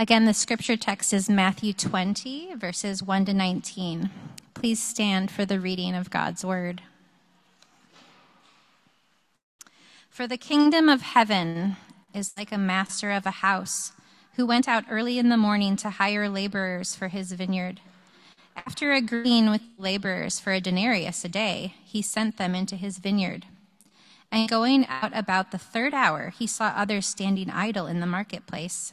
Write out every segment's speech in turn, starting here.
Again, the scripture text is Matthew 20, verses 1 to 19. Please stand for the reading of God's word. For the kingdom of heaven is like a master of a house who went out early in the morning to hire laborers for his vineyard. After agreeing with laborers for a denarius a day, he sent them into his vineyard. And going out about the third hour, he saw others standing idle in the marketplace.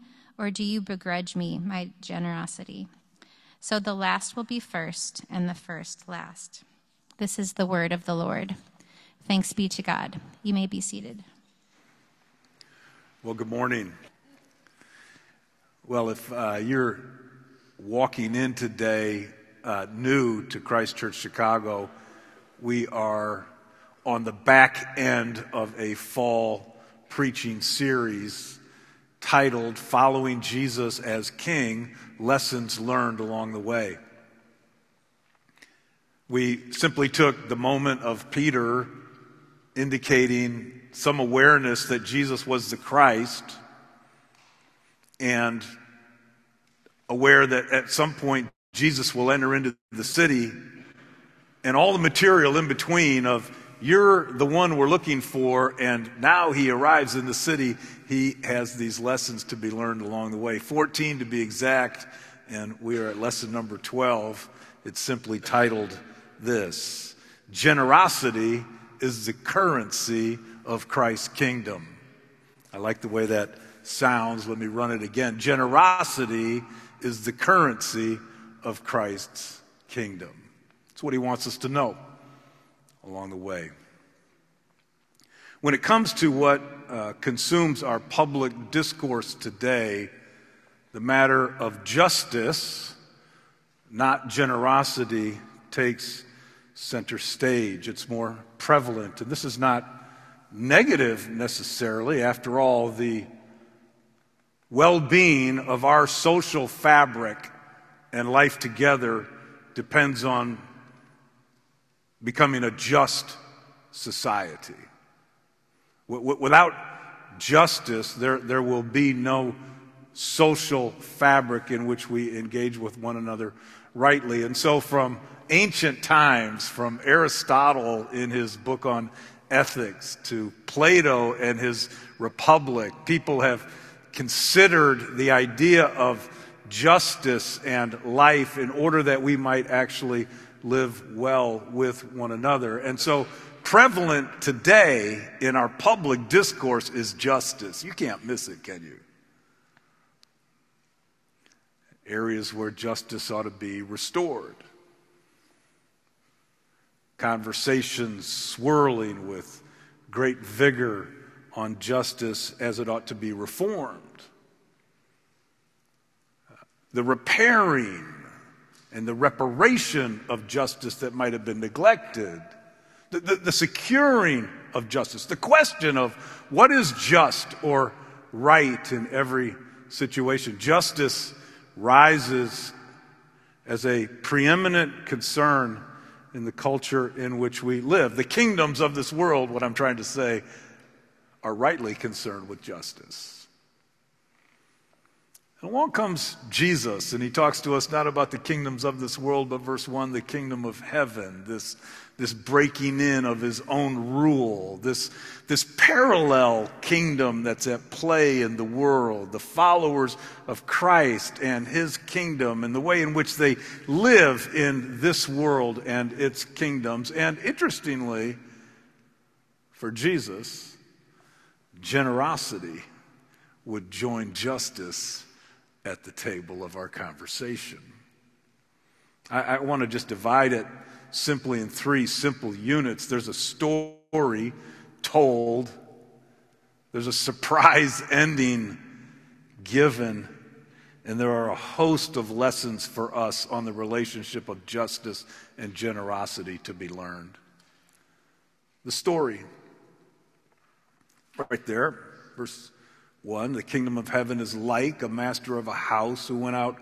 Or do you begrudge me my generosity? So the last will be first, and the first last. This is the word of the Lord. Thanks be to God. You may be seated. Well, good morning. Well, if uh, you're walking in today uh, new to Christ Church Chicago, we are on the back end of a fall preaching series titled Following Jesus as King Lessons Learned Along the Way. We simply took the moment of Peter indicating some awareness that Jesus was the Christ and aware that at some point Jesus will enter into the city and all the material in between of you're the one we're looking for, and now he arrives in the city. He has these lessons to be learned along the way. 14 to be exact, and we are at lesson number 12. It's simply titled this Generosity is the currency of Christ's kingdom. I like the way that sounds. Let me run it again. Generosity is the currency of Christ's kingdom. That's what he wants us to know along the way. When it comes to what uh, consumes our public discourse today, the matter of justice, not generosity, takes center stage. It's more prevalent. And this is not negative necessarily. After all, the well being of our social fabric and life together depends on becoming a just society. Without justice, there, there will be no social fabric in which we engage with one another rightly. And so, from ancient times, from Aristotle in his book on ethics to Plato and his Republic, people have considered the idea of justice and life in order that we might actually live well with one another. And so, prevalent today in our public discourse is justice. You can't miss it, can you? Areas where justice ought to be restored. Conversations swirling with great vigor on justice as it ought to be reformed. The repairing and the reparation of justice that might have been neglected, the, the, the, securing of justice, the question of what is just or right in every situation. Justice rises as a preeminent concern in the culture in which we live. The kingdoms of this world, what I'm trying to say, are rightly concerned with justice. And along comes Jesus, and he talks to us not about the kingdoms of this world, but verse 1, the kingdom of heaven, this, this breaking in of his own rule, this, this parallel kingdom that's at play in the world, the followers of Christ and his kingdom, and the way in which they live in this world and its kingdoms. And interestingly, for Jesus, generosity would join justice at the table of our conversation. I, I want to just divide it simply in three simple units. There's a story told, there's a surprise ending given, and there are a host of lessons for us on the relationship of justice and generosity to be learned. The story, right there, verse 1 The kingdom of heaven is like a master of a house who went out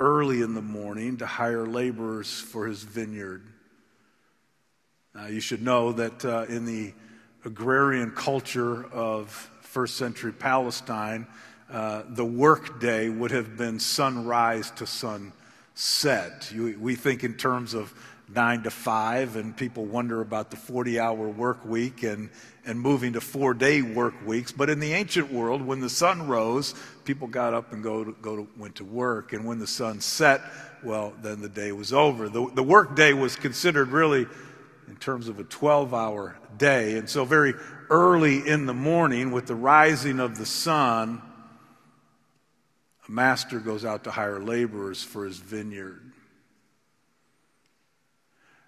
early in the morning to hire laborers for his vineyard. Now, you should know that uh, in the agrarian culture of first century Palestine, uh, the workday would have been sunrise to sunset. You, we think in terms of nine to five, and people wonder about the 40 hour work week and, and moving to four day work weeks. But in the ancient world, when the sun rose, people got up and go to, go to, went to work. And when the sun set, well, then the day was over. The, the work day was considered really in terms of a 12 hour day. And so, very early in the morning, with the rising of the sun, a master goes out to hire laborers for his vineyard.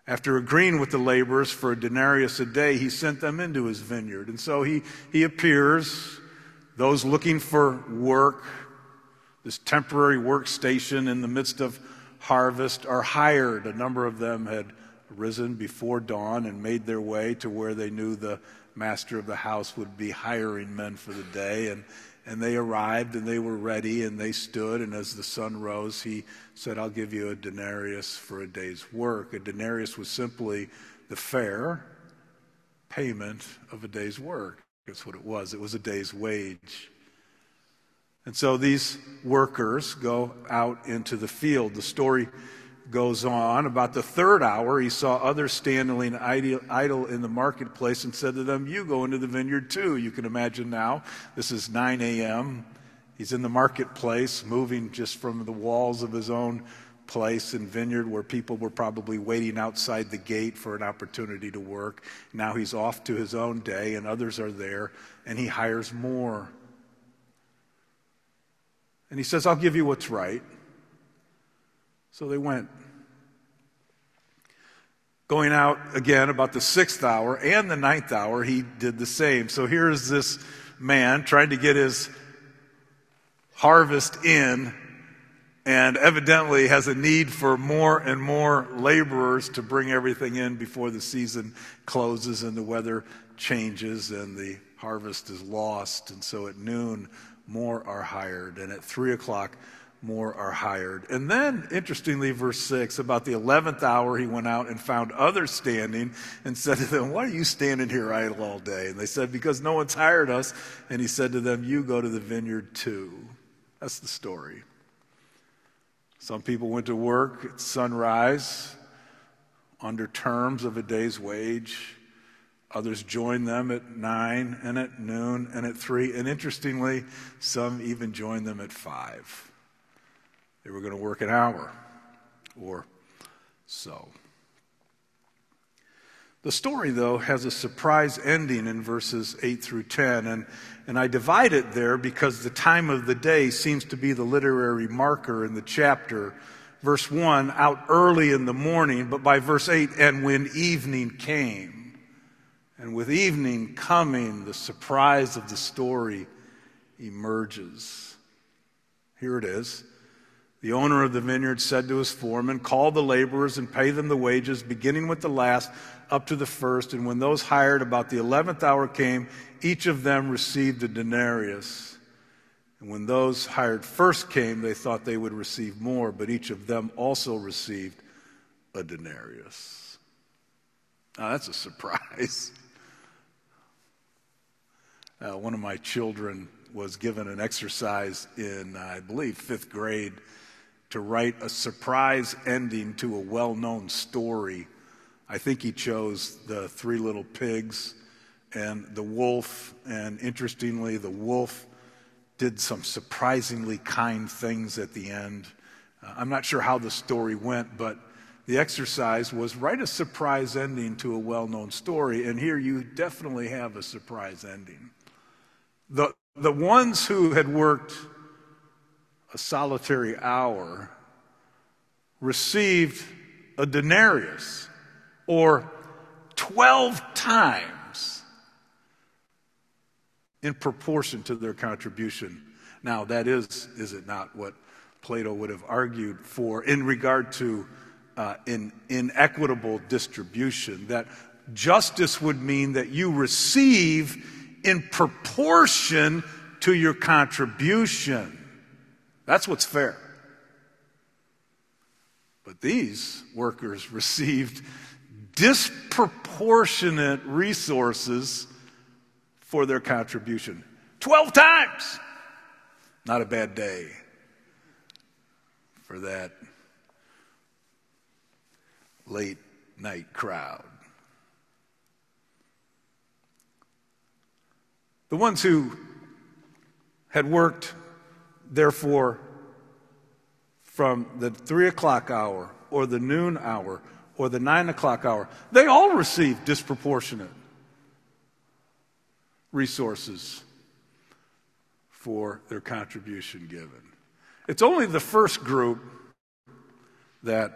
After agreeing with the laborers for a denarius a day, he sent them into his vineyard. And so he, he appears, those looking for work, this temporary workstation in the midst of harvest, are hired. A number of them had risen before dawn and made their way to where they knew the master of the house would be hiring men for the day. And and they arrived and they were ready and they stood. And as the sun rose, he said, I'll give you a denarius for a day's work. A denarius was simply the fair payment of a day's work. That's what it was. It was a day's wage. And so these workers go out into the field. The story goes on. About the third hour, he saw others standing idle in the marketplace and said to them, You go into the vineyard too. You can imagine now. This is 9 a.m. He's in the marketplace, moving just from the walls of his own place and vineyard where people were probably waiting outside the gate for an opportunity to work. Now he's off to his own day, and others are there, and he hires more. And he says, I'll give you what's right. So they went. Going out again about the sixth hour and the ninth hour, he did the same. So here's this man trying to get his harvest in and evidently has a need for more and more laborers to bring everything in before the season closes and the weather changes and the harvest is lost. And so at noon, more are hired. And at three o'clock, more are hired. And then, interestingly, verse 6 about the 11th hour, he went out and found others standing and said to them, Why are you standing here idle all day? And they said, Because no one's hired us. And he said to them, You go to the vineyard too. That's the story. Some people went to work at sunrise under terms of a day's wage. Others joined them at nine and at noon and at three. And interestingly, some even joined them at five. They were going to work an hour or so. The story, though, has a surprise ending in verses 8 through 10, and, and I divide it there because the time of the day seems to be the literary marker in the chapter. Verse 1, out early in the morning, but by verse 8, and when evening came. And with evening coming, the surprise of the story emerges. Here it is. The owner of the vineyard said to his foreman, Call the laborers and pay them the wages, beginning with the last up to the first. And when those hired about the eleventh hour came, each of them received a denarius. And when those hired first came, they thought they would receive more, but each of them also received a denarius. Now, that's a surprise. Uh, one of my children was given an exercise in, I believe, fifth grade to write a surprise ending to a well known story. I think he chose the Three Little Pigs and the wolf, and interestingly, the wolf did some surprisingly kind things at the end. Uh, I'm not sure how the story went, but the exercise was write a surprise ending to a well known story, and here you definitely have a surprise ending. The, the ones who had worked a solitary hour received a denarius or 12 times in proportion to their contribution. Now, that is, is it not, what Plato would have argued for in regard to uh, in inequitable distribution? That justice would mean that you receive in proportion to your contribution. That's what's fair. But these workers received disproportionate resources for their contribution. 12 times! Not a bad day for that late night crowd. The ones who had worked, therefore, from the three o'clock hour or the noon hour or the nine o'clock hour, they all received disproportionate resources for their contribution given. It's only the first group that,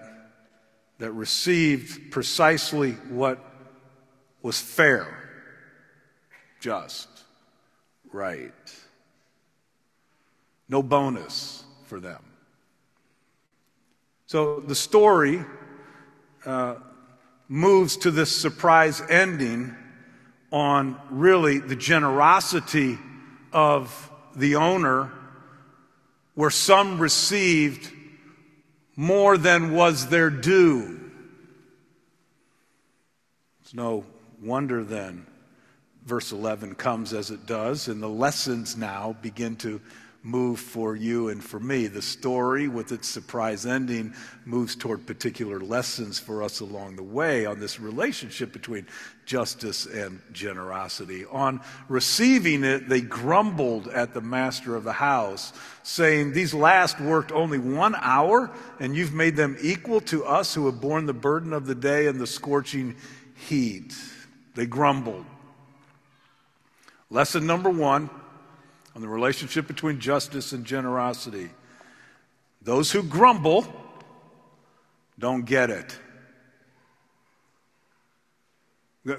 that received precisely what was fair, just right. No bonus for them. So the story uh, moves to this surprise ending on really the generosity of the owner, where some received more than was their due. It's no wonder then verse 11 comes as it does, and the lessons now begin to move for you and for me. The story, with its surprise ending, moves toward particular lessons for us along the way on this relationship between justice and generosity. On receiving it, they grumbled at the master of the house, saying, These last worked only one hour, and you've made them equal to us who have borne the burden of the day and the scorching heat. They grumbled. Lesson number one on the relationship between justice and generosity. Those who grumble don't get it.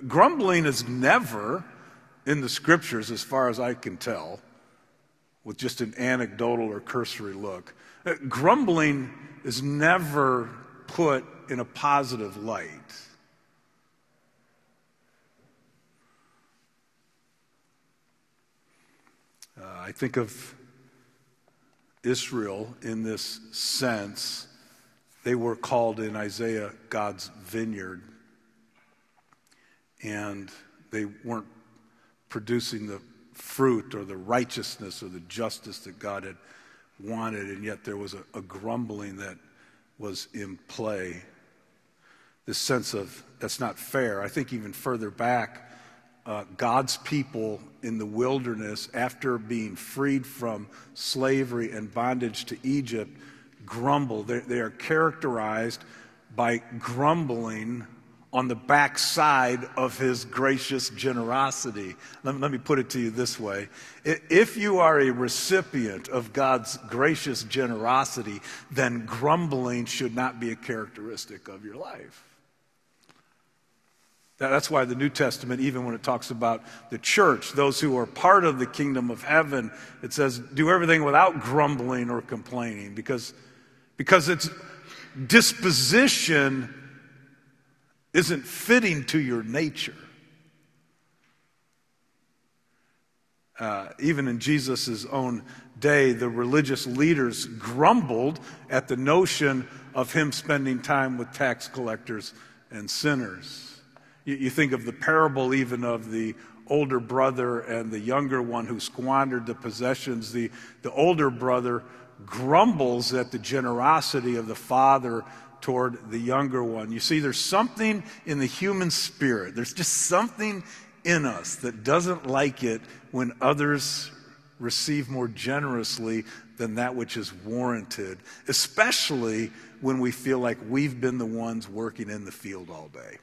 Grumbling is never in the scriptures, as far as I can tell, with just an anecdotal or cursory look. Uh, grumbling is never put in a positive light. I think of Israel in this sense. They were called in Isaiah God's vineyard, and they weren't producing the fruit or the righteousness or the justice that God had wanted, and yet there was a, a grumbling that was in play. This sense of that's not fair. I think even further back, uh, God's people in the wilderness, after being freed from slavery and bondage to Egypt, grumble. They, they are characterized by grumbling on the backside of his gracious generosity. Let, let me put it to you this way if you are a recipient of God's gracious generosity, then grumbling should not be a characteristic of your life. That's why the New Testament, even when it talks about the church, those who are part of the kingdom of heaven, it says, do everything without grumbling or complaining because, because its disposition isn't fitting to your nature. Uh, even in Jesus' own day, the religious leaders grumbled at the notion of him spending time with tax collectors and sinners. You, you think of the parable even of the older brother and the younger one who squandered the possessions. The, the older brother grumbles at the generosity of the father toward the younger one. You see, there's something in the human spirit, there's just something in us that doesn't like it when others receive more generously than that which is warranted, especially when we feel like we've been the ones working in the field all day.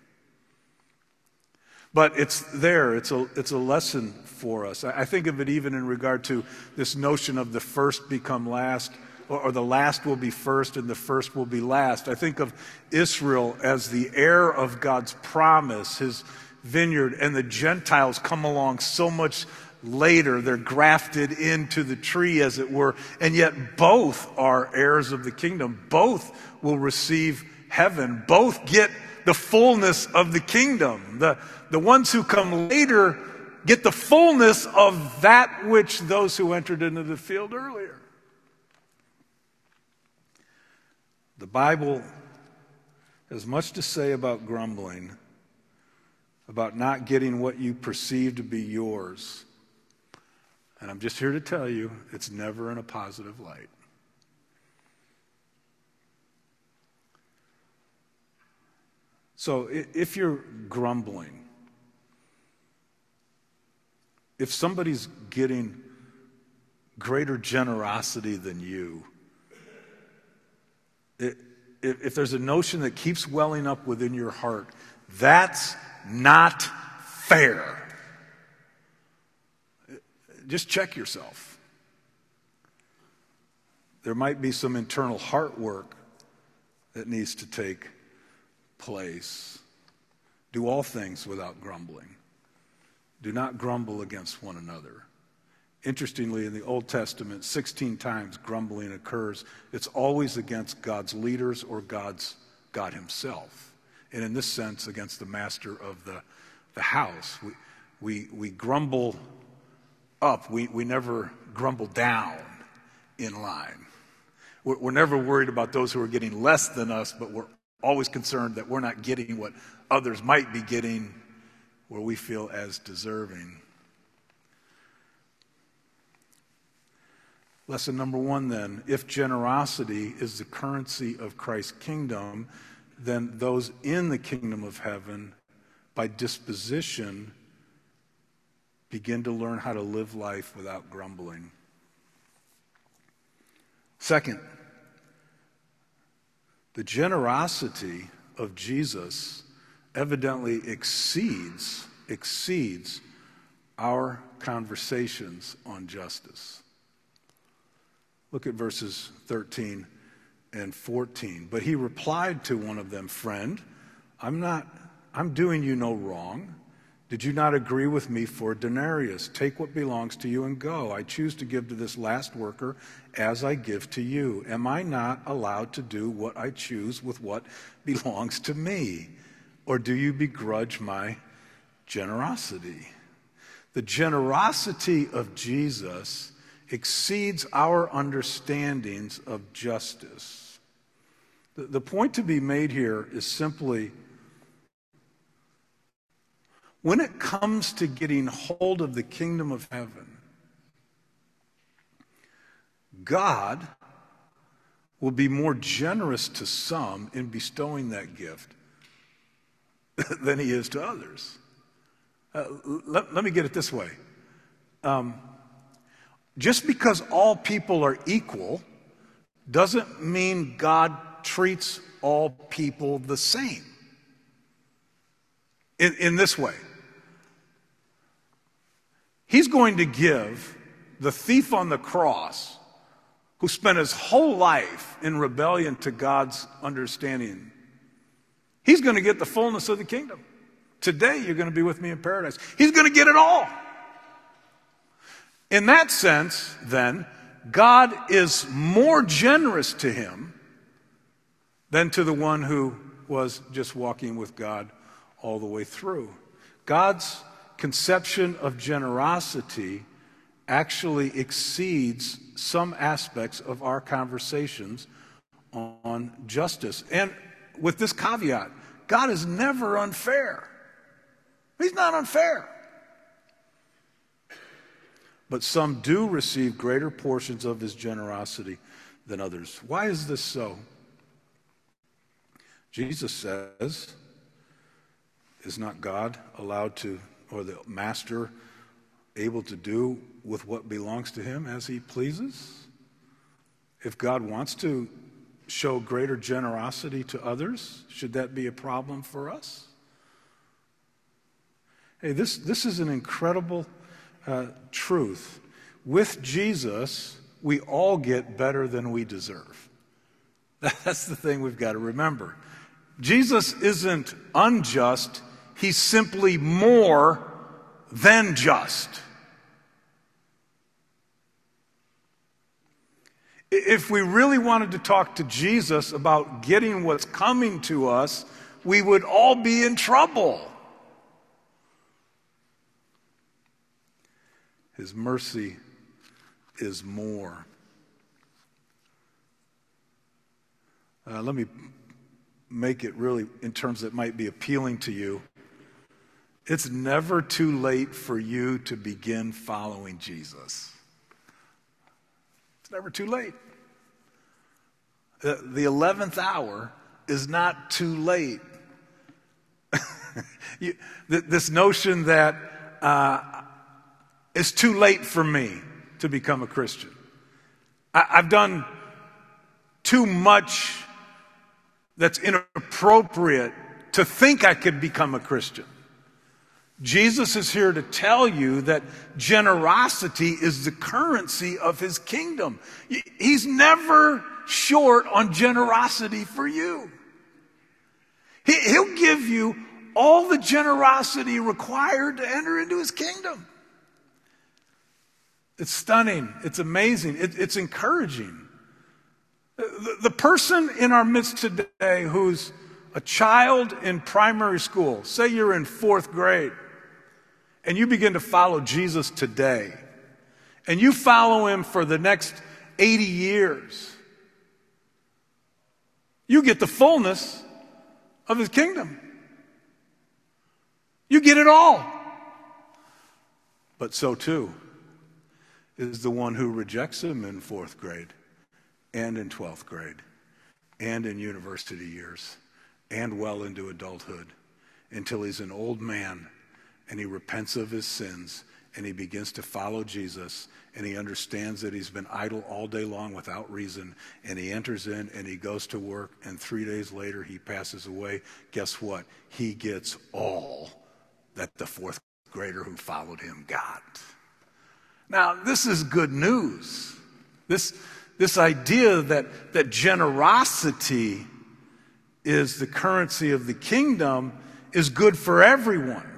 But it's there, it's a, it's a lesson for us. I think of it even in regard to this notion of the first become last, or, or the last will be first and the first will be last. I think of Israel as the heir of God's promise, his vineyard, and the Gentiles come along so much later. They're grafted into the tree, as it were, and yet both are heirs of the kingdom. Both will receive heaven. Both get the fullness of the kingdom. The, the ones who come later get the fullness of that which those who entered into the field earlier. The Bible has much to say about grumbling, about not getting what you perceive to be yours. And I'm just here to tell you it's never in a positive light. So if you're grumbling, if somebody's getting greater generosity than you, it, if there's a notion that keeps welling up within your heart, that's not fair. Just check yourself. There might be some internal heart work that needs to take place. Do all things without grumbling. Do not grumble against one another. Interestingly, in the Old Testament, 16 times grumbling occurs. It's always against God's leaders or God's God Himself. And in this sense, against the master of the, the house. We, we, we grumble up, we, we never grumble down in line. We're, we're never worried about those who are getting less than us, but we're always concerned that we're not getting what others might be getting where we feel as deserving. Lesson number one then if generosity is the currency of Christ's kingdom, then those in the kingdom of heaven, by disposition, begin to learn how to live life without grumbling. Second, the generosity of Jesus evidently exceeds exceeds our conversations on justice. Look at verses 13 and 14. But he replied to one of them, "Friend, I'm not I'm doing you no wrong. Did you not agree with me for denarius? Take what belongs to you and go. I choose to give to this last worker as I give to you. Am I not allowed to do what I choose with what belongs to me? Or do you begrudge my generosity? The generosity of Jesus exceeds our understandings of justice. The, the point to be made here is simply when it comes to getting hold of the kingdom of heaven, God will be more generous to some in bestowing that gift than he is to others. Uh, let, let, me get it this way. Um, just because all people are equal doesn't mean God treats all people the same. In, in this way, He's going to give the thief on the cross, who spent his whole life in rebellion to God's understanding, he's going to get the fullness of the kingdom. Today, you're going to be with me in paradise. He's going to get it all. In that sense, then, God is more generous to him than to the one who was just walking with God all the way through. God's conception of generosity actually exceeds some aspects of our conversations on justice. And with this caveat, God is never unfair. He's not unfair. but some do receive greater portions of his generosity than others. Why is this so? Jesus says, Is not God allowed to, or the master able to do with what belongs to him as he pleases? If God wants to show greater generosity to others, should that be a problem for us? Hey, this, this is an incredible uh, truth. With Jesus, we all get better than we deserve. That's the thing we've got to remember. Jesus isn't unjust, he's simply more than just. If we really wanted to talk to Jesus about getting what's coming to us, we would all be in trouble. His mercy is more. Uh, let me make it really in terms that might be appealing to you. It's never too late for you to begin following Jesus. Never too late. The 11th hour is not too late. this notion that uh, it's too late for me to become a Christian. I- I've done too much that's inappropriate to think I could become a Christian. Jesus is here to tell you that generosity is the currency of his kingdom. He's never short on generosity for you. He'll give you all the generosity required to enter into his kingdom. It's stunning. It's amazing. it's encouraging. The, the person in our midst today who's a child in primary school, say you're in fourth grade, and you begin to follow Jesus today, and you follow him for the next 80 years, you get the fullness of his kingdom. You get it all. But so too is the one who rejects him in fourth grade and in 12th grade and in university years and well into adulthood until he's an old man and he repents of his sins and he begins to follow Jesus and he understands that he's been idle all day long without reason and he enters in and he goes to work and 3 days later he passes away. Guess what? He gets all that the fourth grader who followed him got. Now this is good news. This this idea that, that generosity is the currency of the kingdom is good for everyone.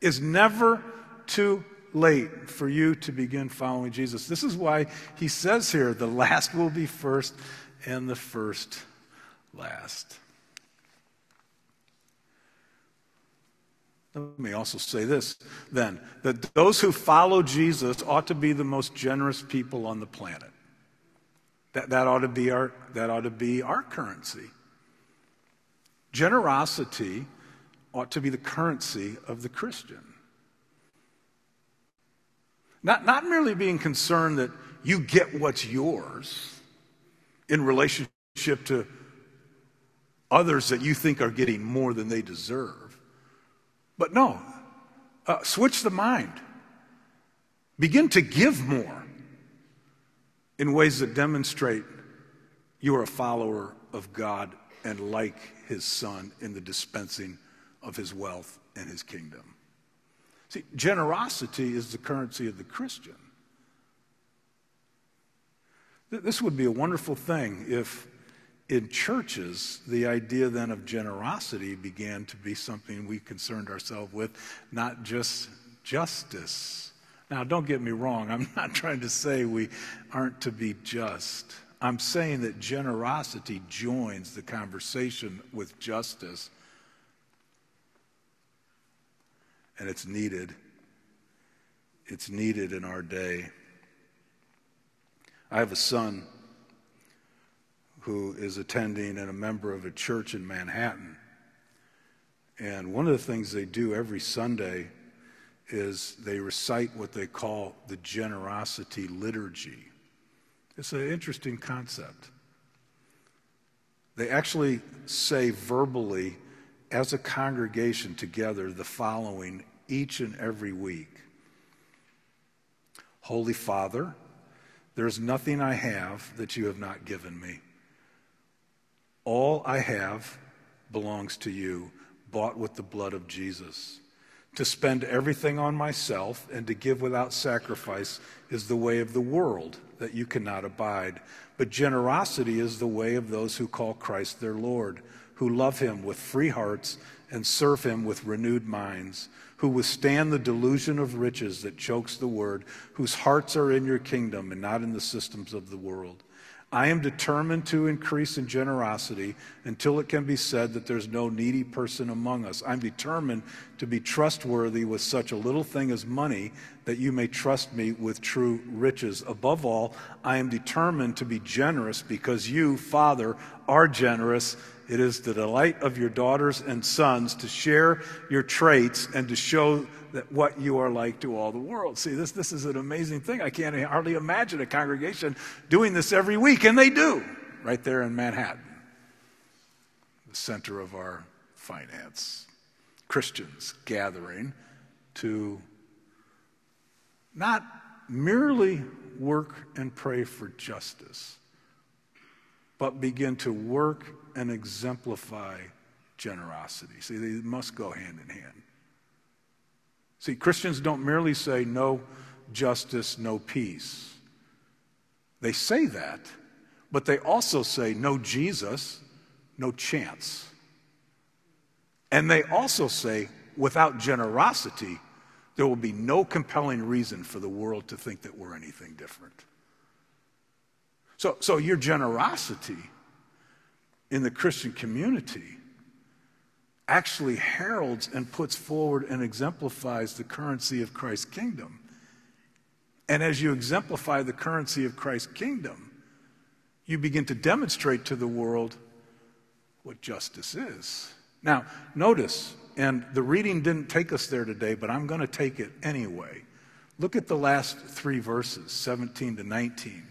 Is never too late for you to begin following Jesus. This is why he says here the last will be first and the first last. Let me also say this then that those who follow Jesus ought to be the most generous people on the planet. That, that, ought to be our, that ought to be our currency. Generosity ought to be the currency of the Christian. Not, not merely being concerned that you get what's yours in relationship to others that you think are getting more than they deserve. But no, uh, switch the mind. Begin to give more in ways that demonstrate you are a follower of God and like his son in the dispensing of his wealth and his kingdom. See, generosity is the currency of the Christian. This would be a wonderful thing if in churches the idea then of generosity began to be something we concerned ourselves with, not just justice now, don't get me wrong. I'm not trying to say we aren't to be just. I'm saying that generosity joins the conversation with justice. And it's needed. It's needed in our day. I have a son who is attending and a member of a church in Manhattan. And one of the things they do every Sunday is they recite what they call the generosity liturgy. It's an interesting concept. They actually say verbally, as a congregation together, the following each and every week Holy Father, there's nothing I have that you have not given me. All I have belongs to you, bought with the blood of Jesus. To spend everything on myself and to give without sacrifice is the way of the world that you cannot abide. But generosity is the way of those who call Christ their Lord, who love him with free hearts and serve him with renewed minds, who withstand the delusion of riches that chokes the word, whose hearts are in your kingdom and not in the systems of the world. I am determined to increase in generosity until it can be said that there's no needy person among us. I'm determined to be trustworthy with such a little thing as money that you may trust me with true riches. Above all, I am determined to be generous because you, Father, are generous. It is the delight of your daughters and sons to share your traits and to show that what you are like to all the world. See, this, this is an amazing thing. I can't hardly imagine a congregation doing this every week, and they do, right there in Manhattan, the center of our finance. Christians gathering to not merely work and pray for justice, but begin to work and exemplify generosity. See, they must go hand in hand. See, Christians don't merely say no justice, no peace. They say that, but they also say no Jesus, no chance. And they also say without generosity, there will be no compelling reason for the world to think that we're anything different. So, so your generosity in the Christian community actually heralds and puts forward and exemplifies the currency of Christ's kingdom. And as you exemplify the currency of Christ's kingdom, you begin to demonstrate to the world what justice is. Now, notice, and the reading didn't take us there today, but I'm going to take it anyway. Look at the last three verses, 17 to 19.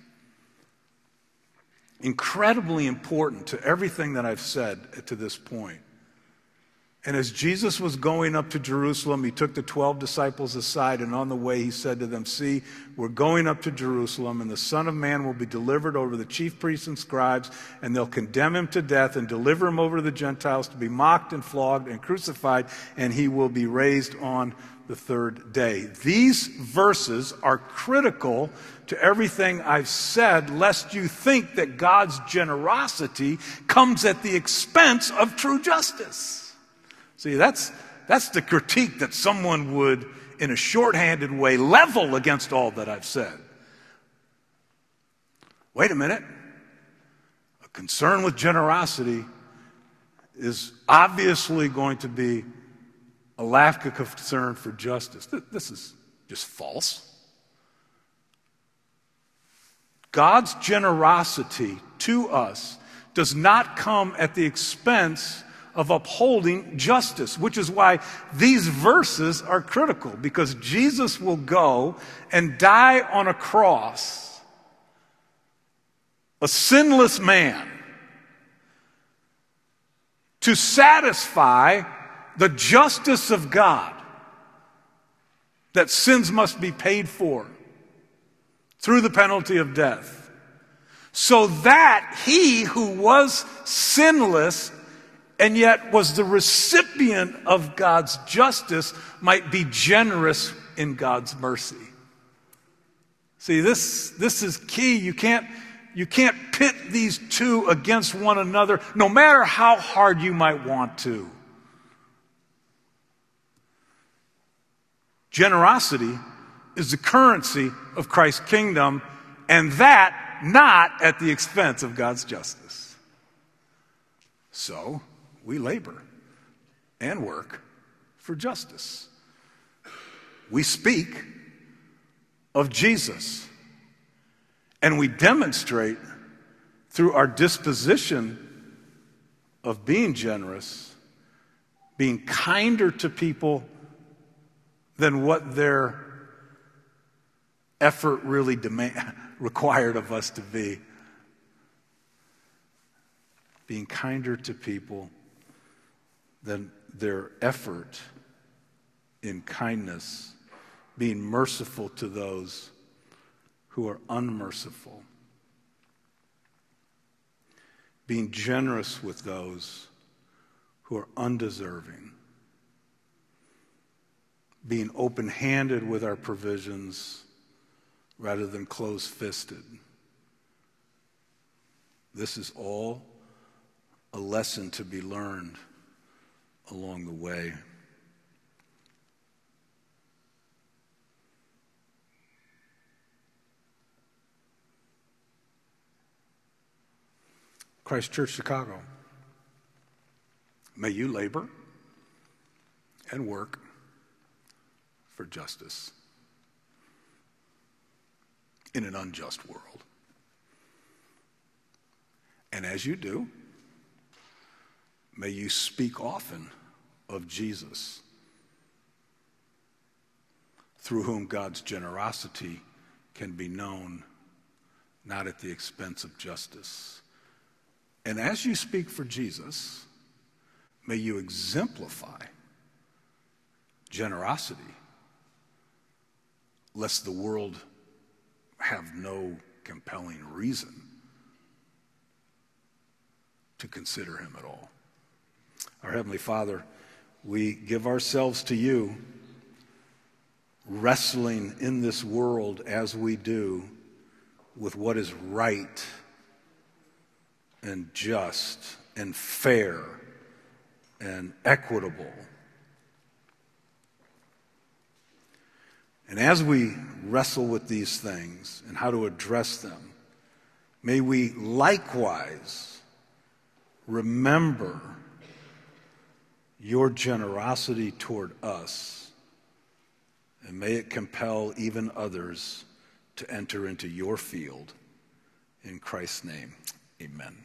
Incredibly important to everything that I've said to this point. And as Jesus was going up to Jerusalem, he took the 12 disciples aside, and on the way he said to them, See, we're going up to Jerusalem, and the Son of Man will be delivered over the chief priests and scribes, and they'll condemn him to death and deliver him over to the Gentiles to be mocked and flogged and crucified, and he will be raised on the third day. These verses are critical to everything I've said, lest you think that God's generosity comes at the expense of true justice. See, that's, that's the critique that someone would, in a shorthanded way, level against all that I've said. Wait a minute. A concern with generosity is obviously going to be a lack of concern for justice. This is just false. God's generosity to us does not come at the expense of upholding justice, which is why these verses are critical because Jesus will go and die on a cross, a sinless man, to satisfy the justice of God that sins must be paid for through the penalty of death. So that he who was sinless and yet was the recipient of God's justice might be generous in God's mercy. See, this, this is key. You can't, you can't pit these two against one another, no matter how hard you might want to. Generosity is the currency of Christ's kingdom, and that not at the expense of God's justice. So, we labor and work for justice. We speak of Jesus and we demonstrate through our disposition of being generous, being kinder to people than what their effort really demand, required of us to be. Being kinder to people than their effort in kindness, being merciful to those who are unmerciful, being generous with those who are undeserving, being open handed with our provisions rather than close fisted. This is all a lesson to be learned along the way. Christ Church Chicago, may you labor and work for justice in an unjust world. And as you do, may you speak often of Jesus, through whom God's generosity can be known, not at the expense of justice. And as you speak for Jesus, may you exemplify generosity, lest the world have no compelling reason to consider him at all. Our Heavenly Father, we give ourselves to you, wrestling in this world as we do with what is right and just and fair and equitable. And as we wrestle with these things and how to address them, may we likewise remember your generosity toward us, and may it compel even others to enter into your field. In Christ's name, amen.